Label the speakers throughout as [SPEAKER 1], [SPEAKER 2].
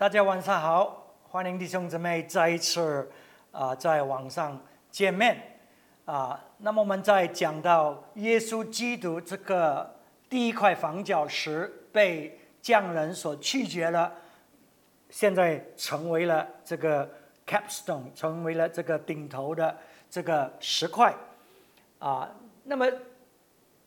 [SPEAKER 1] 大家晚上好，欢迎弟兄姊妹再一次啊、在网上见面。啊、那么我们在讲到耶稣基督这个第一块房角石被匠人所拒绝了，现在成为了这个 capstone，成为了这个顶头的这个石块。啊、那么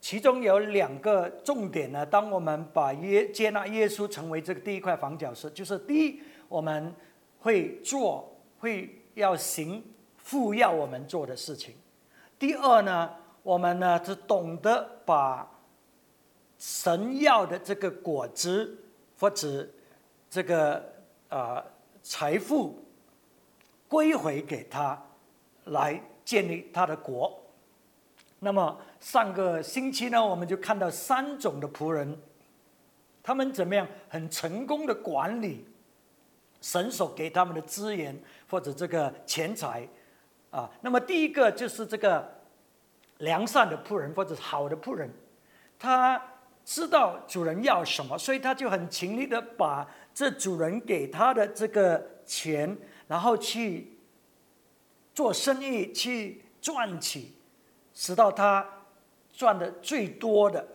[SPEAKER 1] 其中有两个重点呢。当我们把耶接纳耶稣成为这个第一块房角石，就是第一，我们会做，会要行父要我们做的事情；第二呢，我们呢是懂得把神要的这个果子或者这个呃财富归回给他，来建立他的国。那么上个星期呢，我们就看到三种的仆人，他们怎么样很成功的管理神所给他们的资源或者这个钱财啊。那么第一个就是这个良善的仆人或者好的仆人，他知道主人要什么，所以他就很勤力的把这主人给他的这个钱，然后去做生意，去赚取。使到他赚的最多的，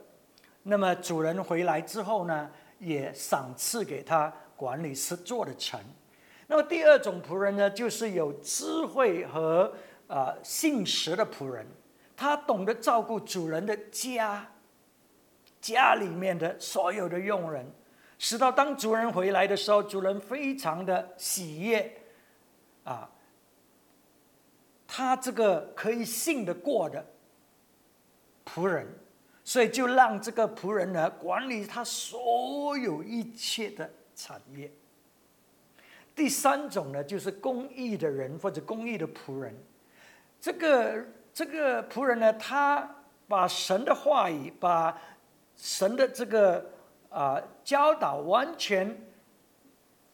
[SPEAKER 1] 那么主人回来之后呢，也赏赐给他管理是做的成。那么第二种仆人呢，就是有智慧和呃信实的仆人，他懂得照顾主人的家，家里面的所有的佣人，使到当主人回来的时候，主人非常的喜悦，啊。他这个可以信得过的仆人，所以就让这个仆人呢管理他所有一切的产业。第三种呢，就是公益的人或者公益的仆人。这个这个仆人呢，他把神的话语，把神的这个啊、教导完全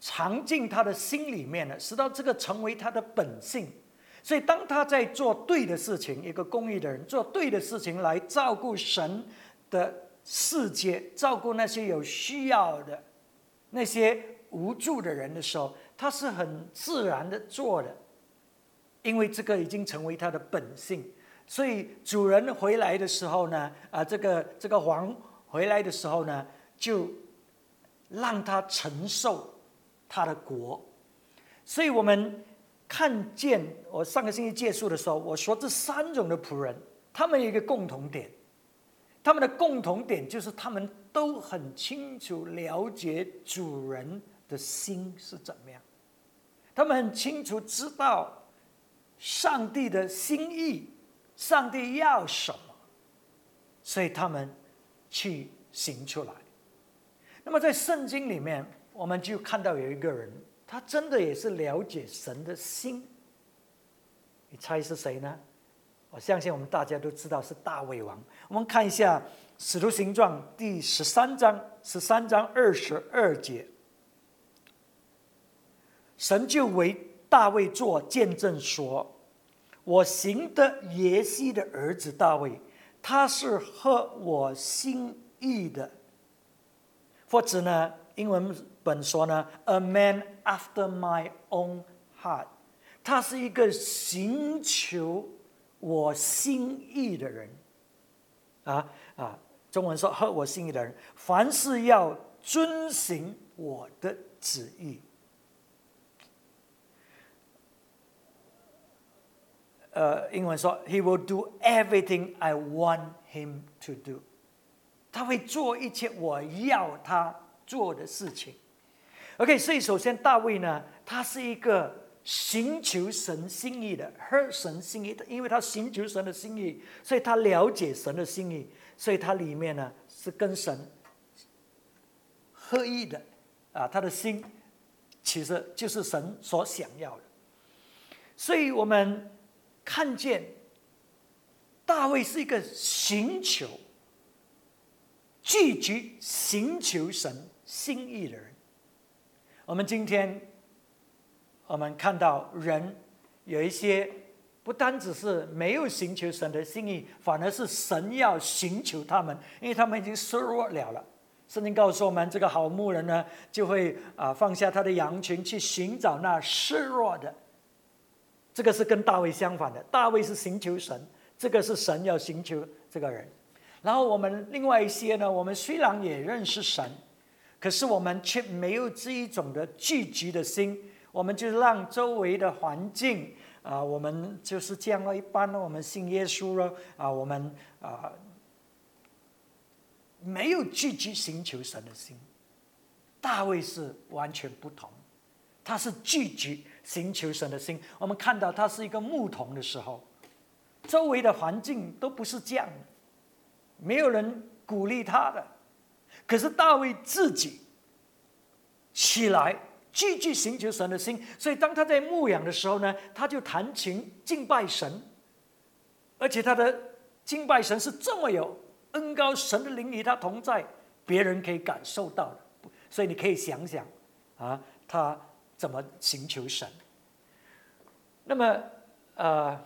[SPEAKER 1] 藏进他的心里面了，使到这个成为他的本性。所以，当他在做对的事情，一个公益的人做对的事情来照顾神的世界，照顾那些有需要的、那些无助的人的时候，他是很自然的做的，因为这个已经成为他的本性。所以，主人回来的时候呢，啊，这个这个王回来的时候呢，就让他承受他的国。所以我们。看见我上个星期结束的时候，我说这三种的仆人，他们有一个共同点，他们的共同点就是他们都很清楚了解主人的心是怎么样，他们很清楚知道上帝的心意，上帝要什么，所以他们去行出来。那么在圣经里面，我们就看到有一个人。他真的也是了解神的心，你猜是谁呢？我相信我们大家都知道是大卫王。我们看一下《使徒行传》第十三章，十三章二十二节，神就为大卫做见证说：“我行的耶西的儿子大卫，他是合我心意的。”或者呢，英文本说呢，“A man after my own heart”，他是一个寻求我心意的人，啊啊，中文说合我心意的人，凡事要遵行我的旨意。呃，英文说，He will do everything I want him to do。他会做一切我要他做的事情。OK，所以首先大卫呢，他是一个寻求神心意的，合神心意的，因为他寻求神的心意，所以他了解神的心意，所以他里面呢是跟神合一的啊，他的心其实就是神所想要的。所以我们看见大卫是一个寻求。聚集寻求神心意的人，我们今天我们看到人有一些不单只是没有寻求神的心意，反而是神要寻求他们，因为他们已经失落了了，圣经告诉我们，这个好牧人呢，就会啊放下他的羊群，去寻找那示弱的。这个是跟大卫相反的，大卫是寻求神，这个是神要寻求这个人。然后我们另外一些呢，我们虽然也认识神，可是我们却没有这一种的聚集的心，我们就让周围的环境啊，我们就是这样了。一般呢，我们信耶稣了啊，我们啊。没有聚集寻求神的心，大卫是完全不同，他是聚集寻求神的心。我们看到他是一个牧童的时候，周围的环境都不是这样的，没有人鼓励他的，可是大卫自己起来继续寻求神的心，所以当他在牧养的时候呢，他就弹琴敬拜神，而且他的敬拜神是这么有。恩高神的灵与他同在，别人可以感受到的，所以你可以想想，啊，他怎么寻求神？那么，呃，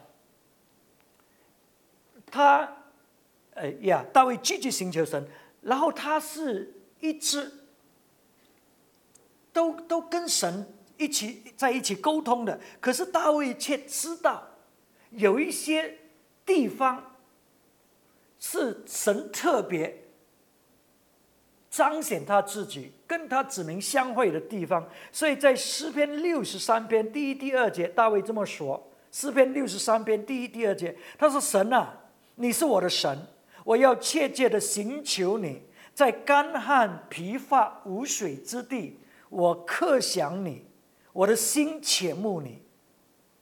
[SPEAKER 1] 他，呃呀，大卫积极寻求神，然后他是一直都都跟神一起在一起沟通的，可是大卫却知道有一些地方。是神特别彰显他自己跟他子民相会的地方，所以在诗篇六十三篇第一、第二节，大卫这么说：诗篇六十三篇第一、第二节，他说：“神啊，你是我的神，我要切切的寻求你，在干旱疲乏无水之地，我刻想你，我的心切慕你，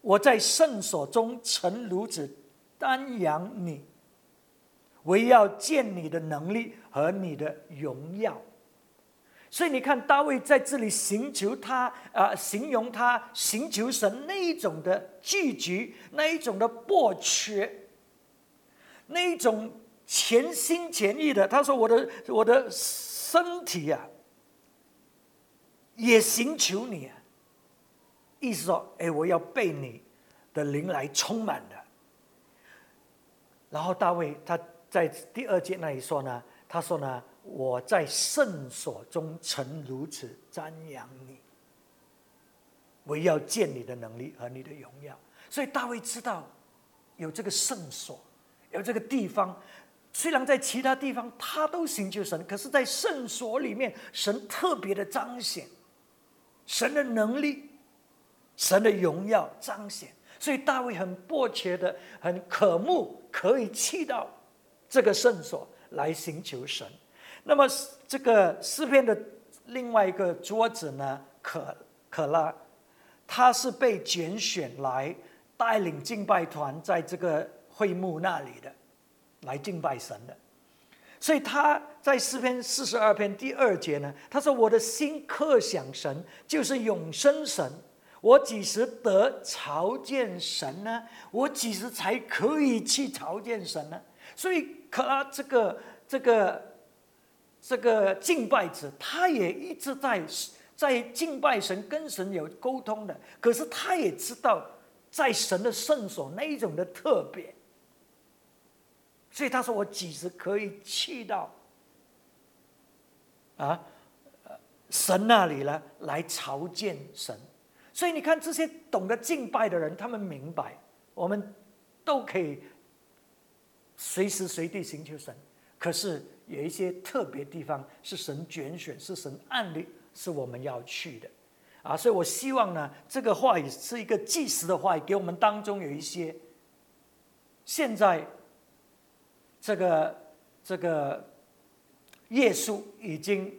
[SPEAKER 1] 我在圣所中曾如此瞻仰你。”我要见你的能力和你的荣耀，所以你看大卫在这里寻求他啊，形容他寻求神那一种的聚集，那一种的迫切，那一种全心全意的。他说：“我的我的身体啊，也寻求你啊。”意思说：“哎，我要被你的灵来充满的。”然后大卫他。在第二节那里说呢，他说呢，我在圣所中曾如此瞻仰你，我要见你的能力和你的荣耀。所以大卫知道有这个圣所，有这个地方。虽然在其他地方他都寻求神，可是在圣所里面，神特别的彰显神的能力，神的荣耀彰显。所以大卫很迫切的、很渴慕，可以去到。这个圣所来寻求神，那么这个诗篇的另外一个桌子呢，可可拉，他是被拣选来带领敬拜团在这个会幕那里的，来敬拜神的，所以他在诗篇四十二篇第二节呢，他说：“我的心刻想神，就是永生神，我几时得朝见神呢？我几时才可以去朝见神呢？”所以。可拉这个这个这个敬拜者，他也一直在在敬拜神，跟神有沟通的。可是他也知道，在神的圣所那一种的特别，所以他说：“我几时可以去到啊，神那里呢？来朝见神。”所以你看，这些懂得敬拜的人，他们明白，我们都可以。随时随地寻求神，可是有一些特别地方是神拣选，是神案例，是我们要去的，啊！所以我希望呢，这个话语是一个即时的话语，给我们当中有一些现在这个这个耶稣已经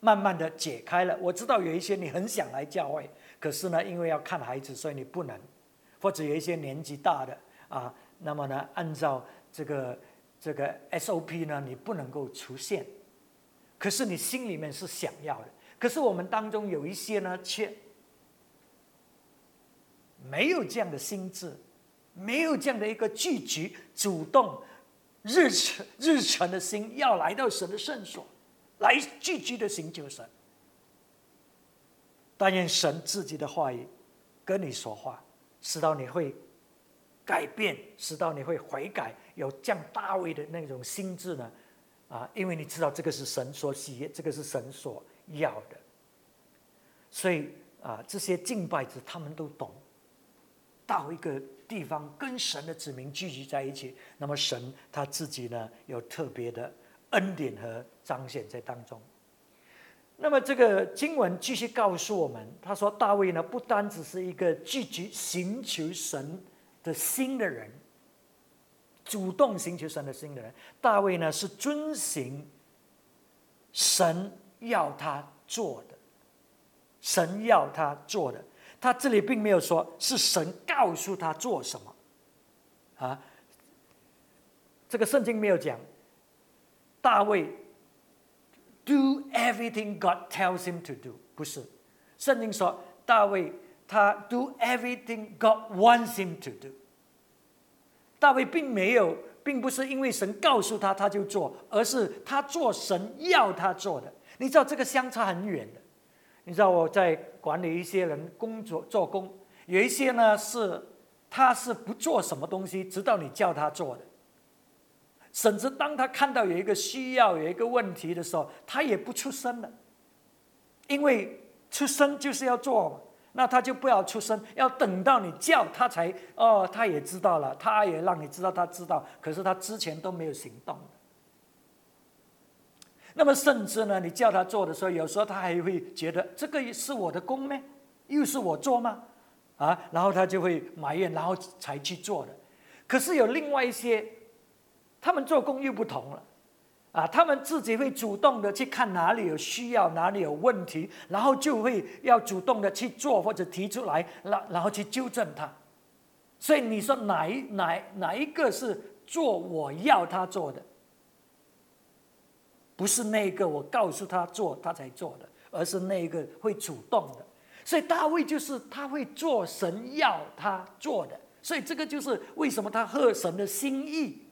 [SPEAKER 1] 慢慢的解开了。我知道有一些你很想来教会，可是呢，因为要看孩子，所以你不能，或者有一些年纪大的啊。那么呢，按照这个这个 SOP 呢，你不能够出现。可是你心里面是想要的。可是我们当中有一些呢，却没有这样的心智，没有这样的一个聚集、主动、日程日程的心，要来到神的圣所，来聚集的寻求神。但愿神自己的话语跟你说话，使到你会。改变，使到你会悔改，有降大卫的那种心智呢，啊，因为你知道这个是神所喜悦，这个是神所要的，所以啊，这些敬拜者他们都懂，到一个地方跟神的子民聚集在一起，那么神他自己呢有特别的恩典和彰显在当中。那么这个经文继续告诉我们，他说大卫呢不单只是一个积极寻求神的心的人。主动寻求神的心的人，大卫呢是遵行神要他做的，神要他做的。他这里并没有说是神告诉他做什么，啊，这个圣经没有讲大卫 do everything God tells him to do，不是，圣经说大卫他 do everything God wants him to do。大卫并没有，并不是因为神告诉他他就做，而是他做神要他做的。你知道这个相差很远的。你知道我在管理一些人工作做工，有一些呢是他是不做什么东西，直到你叫他做的。甚至当他看到有一个需要、有一个问题的时候，他也不出声了，因为出声就是要做嘛。那他就不要出声，要等到你叫他才哦，他也知道了，他也让你知道他知道，可是他之前都没有行动那么甚至呢，你叫他做的时候，有时候他还会觉得这个是我的功吗？又是我做吗？啊，然后他就会埋怨，然后才去做的。可是有另外一些，他们做工又不同了。啊，他们自己会主动的去看哪里有需要，哪里有问题，然后就会要主动的去做或者提出来，然然后去纠正他。所以你说哪一哪哪一个是做我要他做的？不是那个我告诉他做他才做的，而是那个会主动的。所以大卫就是他会做神要他做的，所以这个就是为什么他合神的心意。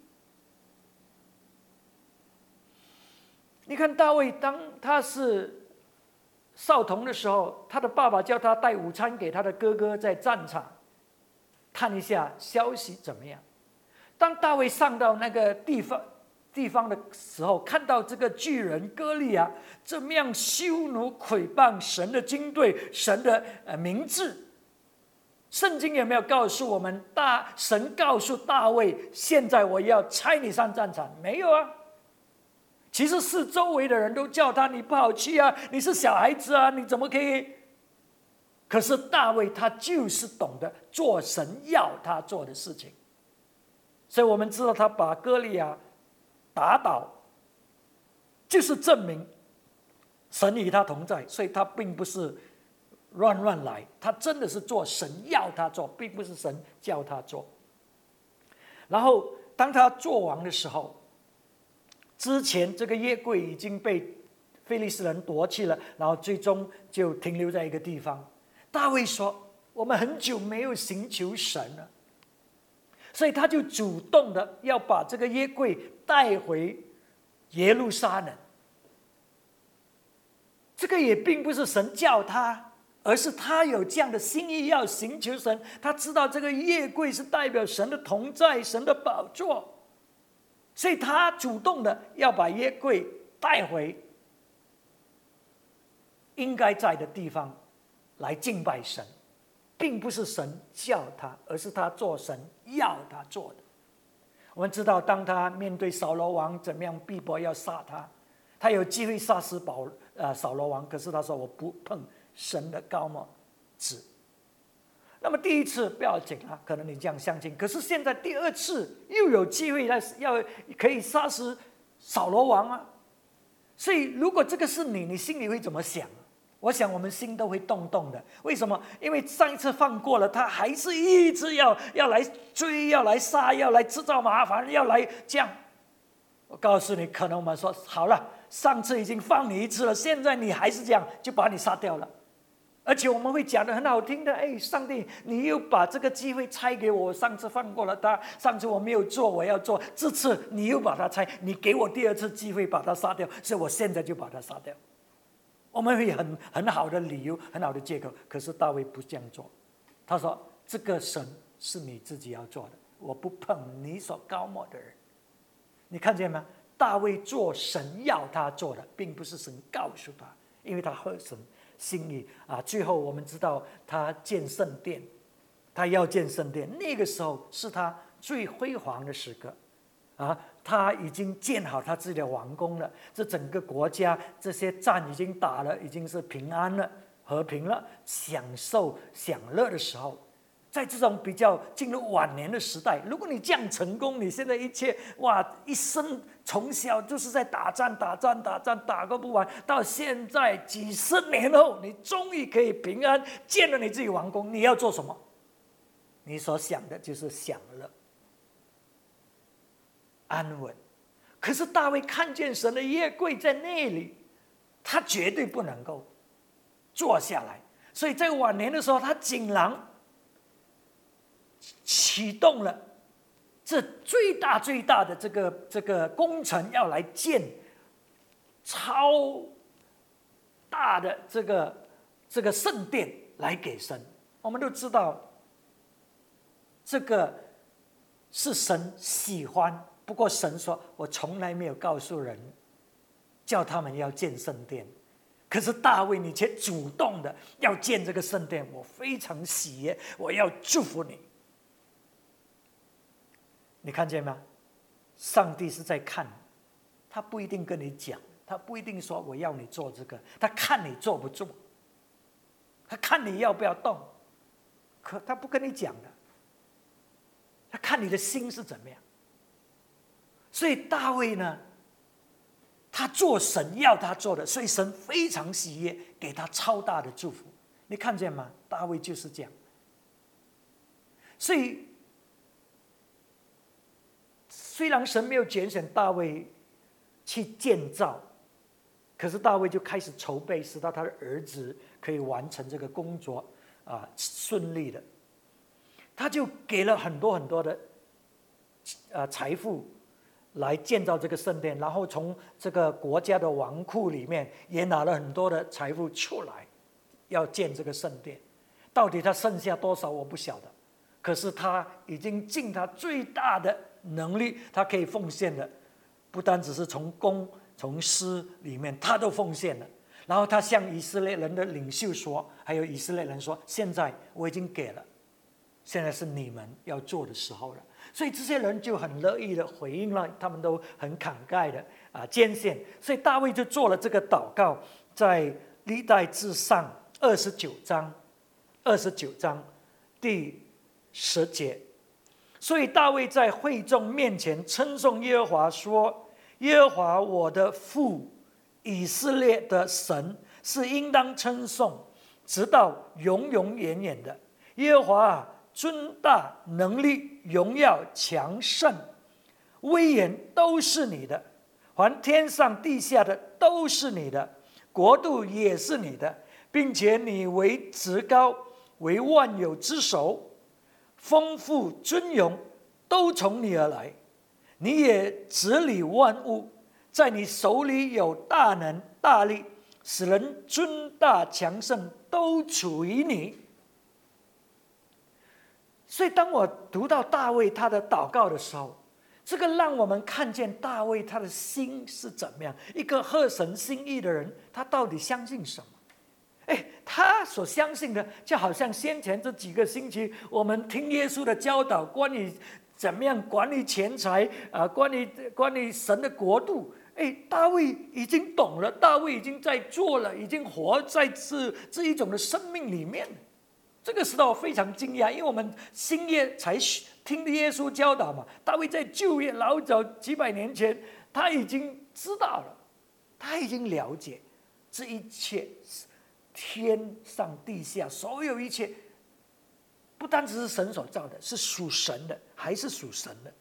[SPEAKER 1] 你看大卫，当他是少童的时候，他的爸爸叫他带午餐给他的哥哥，在战场看一下消息怎么样。当大卫上到那个地方地方的时候，看到这个巨人歌利亚这么样羞辱毁谤神的军队、神的呃名字。圣经有没有告诉我们，大神告诉大卫，现在我要差你上战场？没有啊。其实是周围的人都叫他，你不好去啊！你是小孩子啊，你怎么可以？可是大卫他就是懂得做神要他做的事情，所以我们知道他把歌利亚打倒，就是证明神与他同在，所以他并不是乱乱来，他真的是做神要他做，并不是神叫他做。然后当他做完的时候。之前这个约柜已经被菲利斯人夺去了，然后最终就停留在一个地方。大卫说：“我们很久没有寻求神了，所以他就主动的要把这个约柜带回耶路撒冷。这个也并不是神叫他，而是他有这样的心意要寻求神。他知道这个约柜是代表神的同在，神的宝座。”所以他主动的要把约柜带回应该在的地方来敬拜神，并不是神叫他，而是他做神要他做的。我们知道，当他面对扫罗王怎么样逼迫要杀他，他有机会杀死保呃扫罗王，可是他说我不碰神的高帽子。那么第一次不要紧啊，可能你这样相信。可是现在第二次又有机会来要可以杀死扫罗王啊，所以如果这个是你，你心里会怎么想？我想我们心都会动动的。为什么？因为上一次放过了他，还是一直要要来追，要来杀，要来制造麻烦，要来这样。我告诉你，可能我们说好了，上次已经放你一次了，现在你还是这样，就把你杀掉了。而且我们会讲的很好听的，哎，上帝，你又把这个机会拆给我。上次放过了他，上次我没有做，我要做。这次你又把他拆，你给我第二次机会把他杀掉，所以我现在就把他杀掉。我们会很很好的理由，很好的借口。可是大卫不这样做，他说：“这个神是你自己要做的，我不碰你所高莫的人。”你看见吗？大卫做神要他做的，并不是神告诉他，因为他合神心意啊。最后我们知道他建圣殿，他要建圣殿，那个时候是他最辉煌的时刻啊。他已经建好他自己的王宫了，这整个国家这些战已经打了，已经是平安了、和平了，享受享乐的时候，在这种比较进入晚年的时代，如果你这样成功，你现在一切哇，一生从小就是在打仗、打仗、打仗，打个不完，到现在几十年后，你终于可以平安建了你自己王宫，你要做什么？你所想的就是享乐。安稳，可是大卫看见神的约柜在那里，他绝对不能够坐下来。所以在晚年的时候，他竟然启动了这最大最大的这个这个工程，要来建超大的这个这个圣殿来给神。我们都知道，这个是神喜欢。不过神说：“我从来没有告诉人，叫他们要建圣殿。可是大卫，你却主动的要建这个圣殿，我非常喜悦，我要祝福你。你看见吗？上帝是在看，他不一定跟你讲，他不一定说我要你做这个，他看你做不做，他看你要不要动，可他不跟你讲的，他看你的心是怎么样。”所以大卫呢，他做神要他做的，所以神非常喜悦，给他超大的祝福。你看见吗？大卫就是这样。所以，虽然神没有拣选大卫去建造，可是大卫就开始筹备，使到他的儿子可以完成这个工作啊，顺利的。他就给了很多很多的呃财富。来建造这个圣殿，然后从这个国家的王库里面也拿了很多的财富出来，要建这个圣殿。到底他剩下多少我不晓得，可是他已经尽他最大的能力，他可以奉献的，不单只是从公从私里面他都奉献了。然后他向以色列人的领袖说，还有以色列人说：现在我已经给了，现在是你们要做的时候了。所以这些人就很乐意的回应了，他们都很慷慨的啊捐献。所以大卫就做了这个祷告，在历代至上二十九章，二十九章第十节。所以大卫在会众面前称颂耶和华说：“耶和华我的父，以色列的神是应当称颂，直到永永远远的。耶和华啊。”尊大能力、荣耀、强盛、威严都是你的，凡天上地下的都是你的，国度也是你的，并且你为至高，为万有之首，丰富尊荣都从你而来，你也治理万物，在你手里有大能大力，使人尊大强盛都处于你。所以，当我读到大卫他的祷告的时候，这个让我们看见大卫他的心是怎么样。一个合神心意的人，他到底相信什么？哎，他所相信的，就好像先前这几个星期我们听耶稣的教导，关于怎么样管理钱财啊，关于关于神的国度。哎，大卫已经懂了，大卫已经在做了，已经活在这这一种的生命里面。这个时候我非常惊讶，因为我们新约才听耶稣教导嘛。大卫在旧约老早几百年前，他已经知道了，他已经了解这一切，天上地下所有一切，不单只是神所造的，是属神的，还是属神的。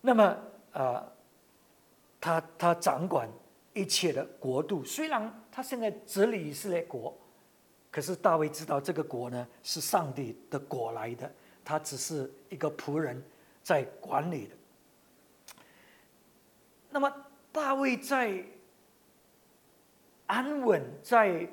[SPEAKER 1] 那么啊，他他掌管一切的国度，虽然他现在治理以色列国。可是大卫知道这个国呢是上帝的国来的，他只是一个仆人在管理的。那么大卫在安稳、在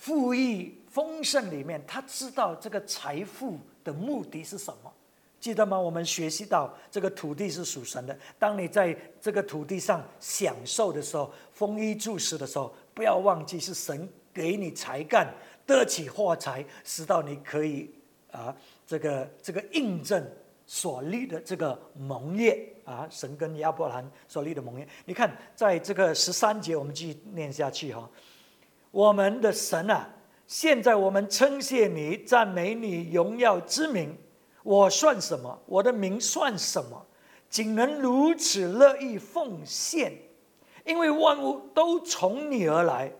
[SPEAKER 1] 富裕、丰盛里面，他知道这个财富的目的是什么？记得吗？我们学习到这个土地是属神的。当你在这个土地上享受的时候，丰衣足食的时候，不要忘记是神给你才干，得起货财，使到你可以啊，这个这个印证所立的这个盟约啊，神跟亚伯兰所立的盟约。你看，在这个十三节，我们继续念下去哈。我们的神啊，现在我们称谢你，赞美你荣耀之名。我算什么？我的名算什么？竟能如此乐意奉献？因为万物都从你而来，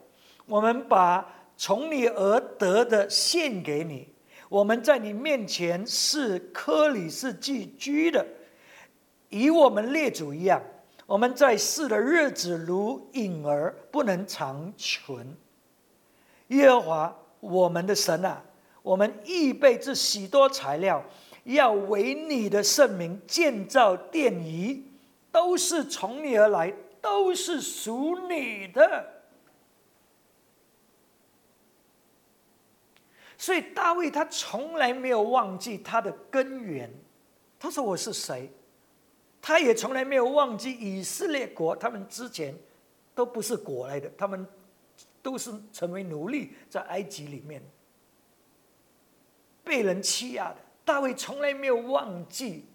[SPEAKER 1] 我们把从你而得的献给你。我们在你面前是科里是寄居的，与我们列祖一样。我们在世的日子如影儿，不能长存。耶和华我们的神啊，我们预备这许多材料。要为你的圣名建造殿宇，都是从你而来，都是属你的。所以大卫他从来没有忘记他的根源。他说：“我是谁？”他也从来没有忘记以色列国，他们之前都不是国来的，他们都是成为奴隶，在埃及里面被人欺压的。大卫从来没有忘记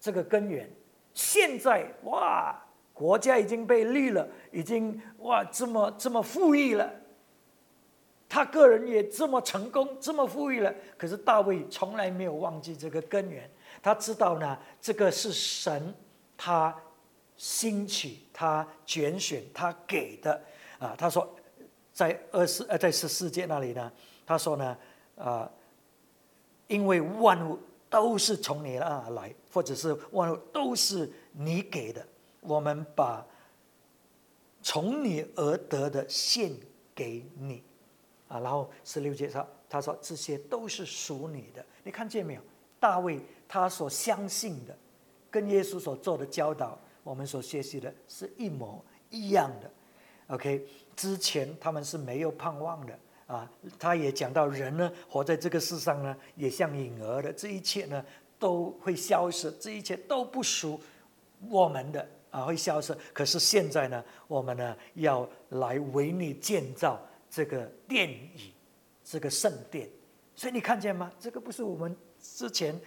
[SPEAKER 1] 这个根源。现在哇，国家已经被立了，已经哇这么这么富裕了。他个人也这么成功，这么富裕了。可是大卫从来没有忘记这个根源。他知道呢，这个是神他兴起、他拣选、他给的啊。他说，在二十呃在十四节那里呢，他说呢啊。因为万物都是从你那而来，或者是万物都是你给的，我们把从你而得的献给你，啊，然后十六节上他说这些都是属你的，你看见没有？大卫他所相信的，跟耶稣所做的教导，我们所学习的是一模一样的。OK，之前他们是没有盼望的。啊，他也讲到人呢，活在这个世上呢，也像影儿的，这一切呢都会消失，这一切都不属我们的啊，会消失。可是现在呢，我们呢要来为你建造这个殿宇，这个圣殿。所以你看见吗？这个不是我们之前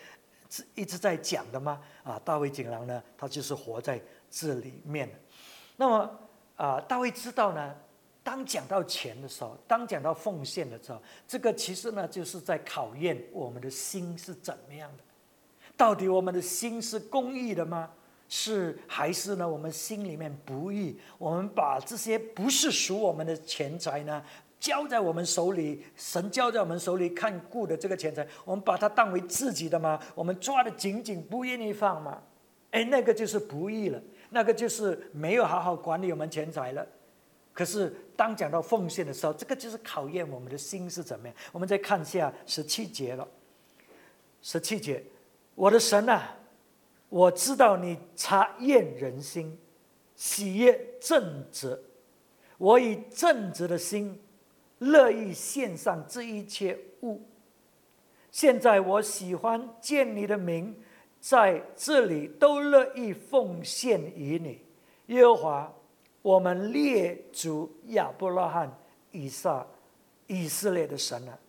[SPEAKER 1] 一直在讲的吗？啊，大卫景郎呢，他就是活在这里面。那么啊，大卫知道呢。当讲到钱的时候，当讲到奉献的时候，这个其实呢，就是在考验我们的心是怎么样的。到底我们的心是公义的吗？是还是呢？我们心里面不义？我们把这些不是属我们的钱财呢，交在我们手里，神交在我们手里看顾的这个钱财，我们把它当为自己的吗？我们抓的紧紧，不愿意放吗？哎，那个就是不义了，那个就是没有好好管理我们钱财了。可是，当讲到奉献的时候，这个就是考验我们的心是怎么样。我们再看一下十七节了。十七节，我的神啊，我知道你察验人心，喜悦正直。我以正直的心，乐意献上这一切物。现在我喜欢见你的名，在这里都乐意奉献于你，耶和华。我们列祖亚伯拉罕、以撒、以色列的神啊，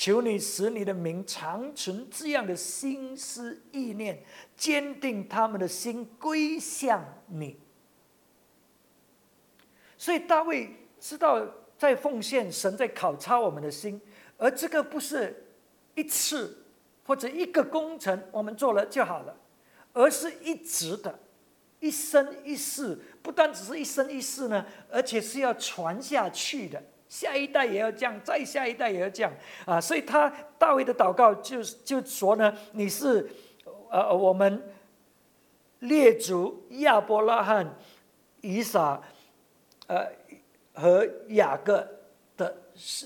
[SPEAKER 1] 求你使你的名长存这样的心思意念，坚定他们的心归向你。所以大卫知道，在奉献，神在考察我们的心，而这个不是一次或者一个工程，我们做了就好了，而是一直的。一生一世，不单只是一生一世呢，而且是要传下去的，下一代也要这样，再下一代也要这样啊！所以他大卫的祷告就就说呢：“你是呃我们列祖亚伯拉罕、以撒、呃和雅各的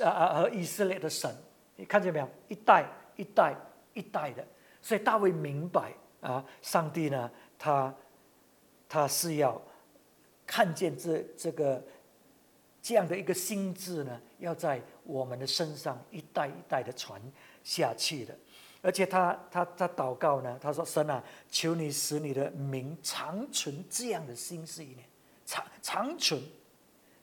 [SPEAKER 1] 啊啊和以色列的神，你看见没有？一代一代一代的，所以大卫明白啊，上帝呢，他。”他是要看见这这个这样的一个心智呢，要在我们的身上一代一代的传下去的。而且他他他祷告呢，他说：“神啊，求你使你的名长存这样的心思意念，长长存，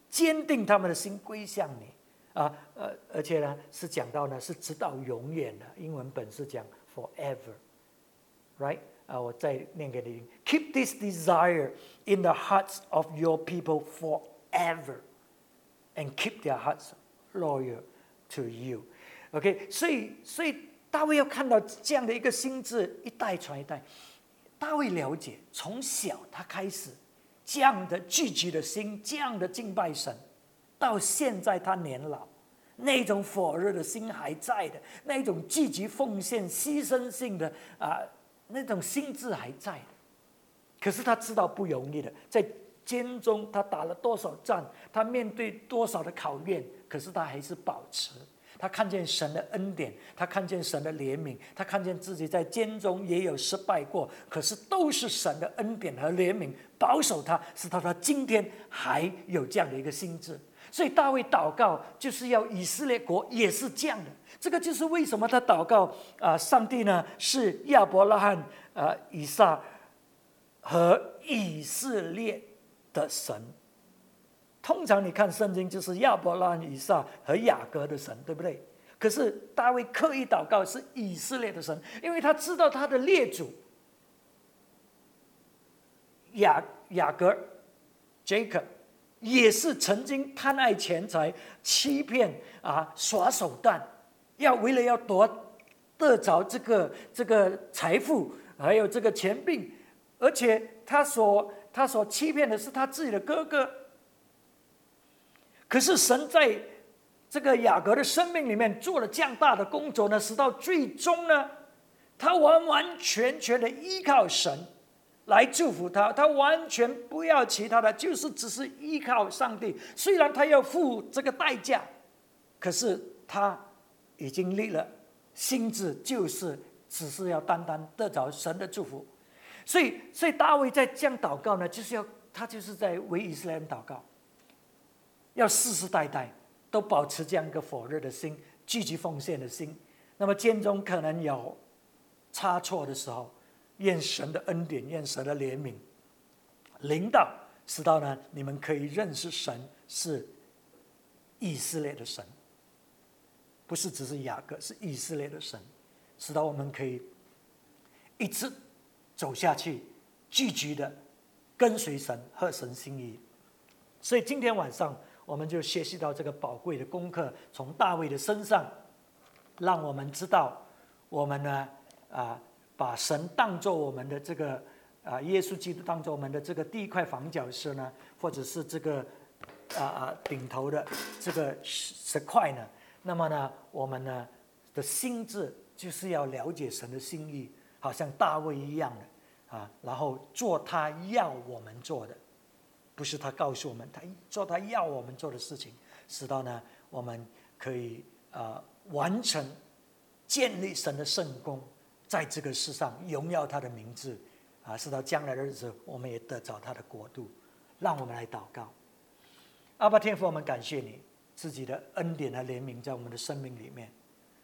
[SPEAKER 1] 坚定他们的心归向你啊！呃，而且呢，是讲到呢，是直到永远的。英文本是讲 forever，right？啊，我再念给你听：Keep this desire in the hearts of your people forever And keep their hearts loyal to you。OK，所以所以。大卫要看到这样的一个心智一代传一代，大卫了解从小他开始这样的聚集的心，这样的敬拜神，到现在他年老，那种火热的心还在的，那种积极奉献、牺牲性的啊，那种心智还在的。可是他知道不容易的，在监中他打了多少仗，他面对多少的考验，可是他还是保持。他看见神的恩典，他看见神的怜悯，他看见自己在监中也有失败过，可是都是神的恩典和怜悯保守他，使他他今天还有这样的一个心智。所以大卫祷告就是要以色列国也是这样的。这个就是为什么他祷告啊，上帝呢是亚伯拉罕、啊以撒和以色列的神。通常你看圣经就是亚伯拉罕、以撒和雅各的神，对不对？可是大卫刻意祷告是以色列的神，因为他知道他的列祖雅雅各 Jacob 也是曾经贪爱钱财、欺骗啊、耍手段，要为了要夺得着这个这个财富，还有这个钱币，而且他所他所欺骗的是他自己的哥哥。可是神在这个雅各的生命里面做了这样大的工作呢，使到最终呢，他完完全全的依靠神来祝福他，他完全不要其他的，就是只是依靠上帝。虽然他要付这个代价，可是他已经立了心志，就是只是要单单得着神的祝福。所以，所以大卫在这样祷告呢，就是要他就是在为以色列人祷告。要世世代代都保持这样一个火热的心、积极奉献的心。那么间中可能有差错的时候，愿神的恩典、愿神的怜悯领导，使到呢你们可以认识神是以色列的神，不是只是雅各，是以色列的神，使到我们可以一直走下去，积极的跟随神、和神心意。所以今天晚上。我们就学习到这个宝贵的功课，从大卫的身上，让我们知道，我们呢啊，把神当做我们的这个啊，耶稣基督当做我们的这个第一块房角石呢，或者是这个啊啊顶头的这个石块呢，那么呢，我们呢的心智就是要了解神的心意，好像大卫一样的啊，然后做他要我们做的。不是他告诉我们，他做他要我们做的事情，使到呢，我们可以呃完成建立神的圣功，在这个世上荣耀他的名字，啊，使到将来的日子，我们也得着他的国度。让我们来祷告，阿爸天父，我们感谢你自己的恩典和怜悯在我们的生命里面。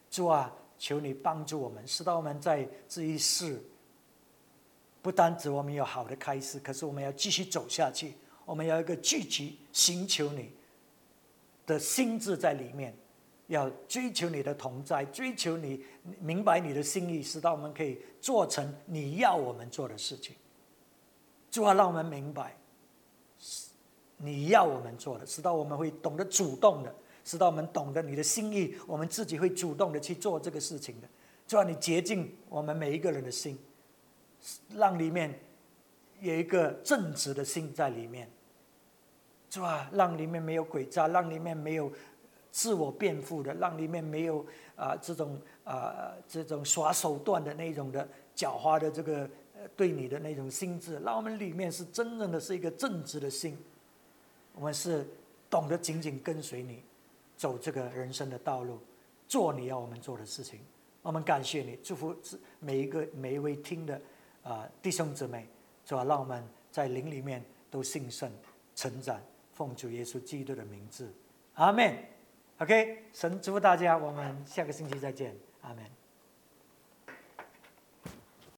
[SPEAKER 1] 主啊，求你帮助我们，使到我们在这一世，不单指我们有好的开始，可是我们要继续走下去。我们要一个聚集寻求你的心智在里面，要追求你的同在，追求你明白你的心意，使到我们可以做成你要我们做的事情。主啊，让我们明白你要我们做的，使到我们会懂得主动的，使到我们懂得你的心意，我们自己会主动的去做这个事情的。主啊，你洁净我们每一个人的心，让里面有一个正直的心在里面。是吧？让里面没有诡诈，让里面没有自我辩护的，让里面没有啊这种啊这种耍手段的那种的狡猾的这个对你的那种心智，让我们里面是真正的是一个正直的心，我们是懂得紧紧跟随你，走这个人生的道路，做你要我们做的事情。我们感谢你，祝福每一个每一位听的啊弟兄姊妹，是吧？让我们在灵里面都兴盛成长。奉主耶稣基督的名字，阿门。OK，神祝福大家，我们下个星期再见，阿门。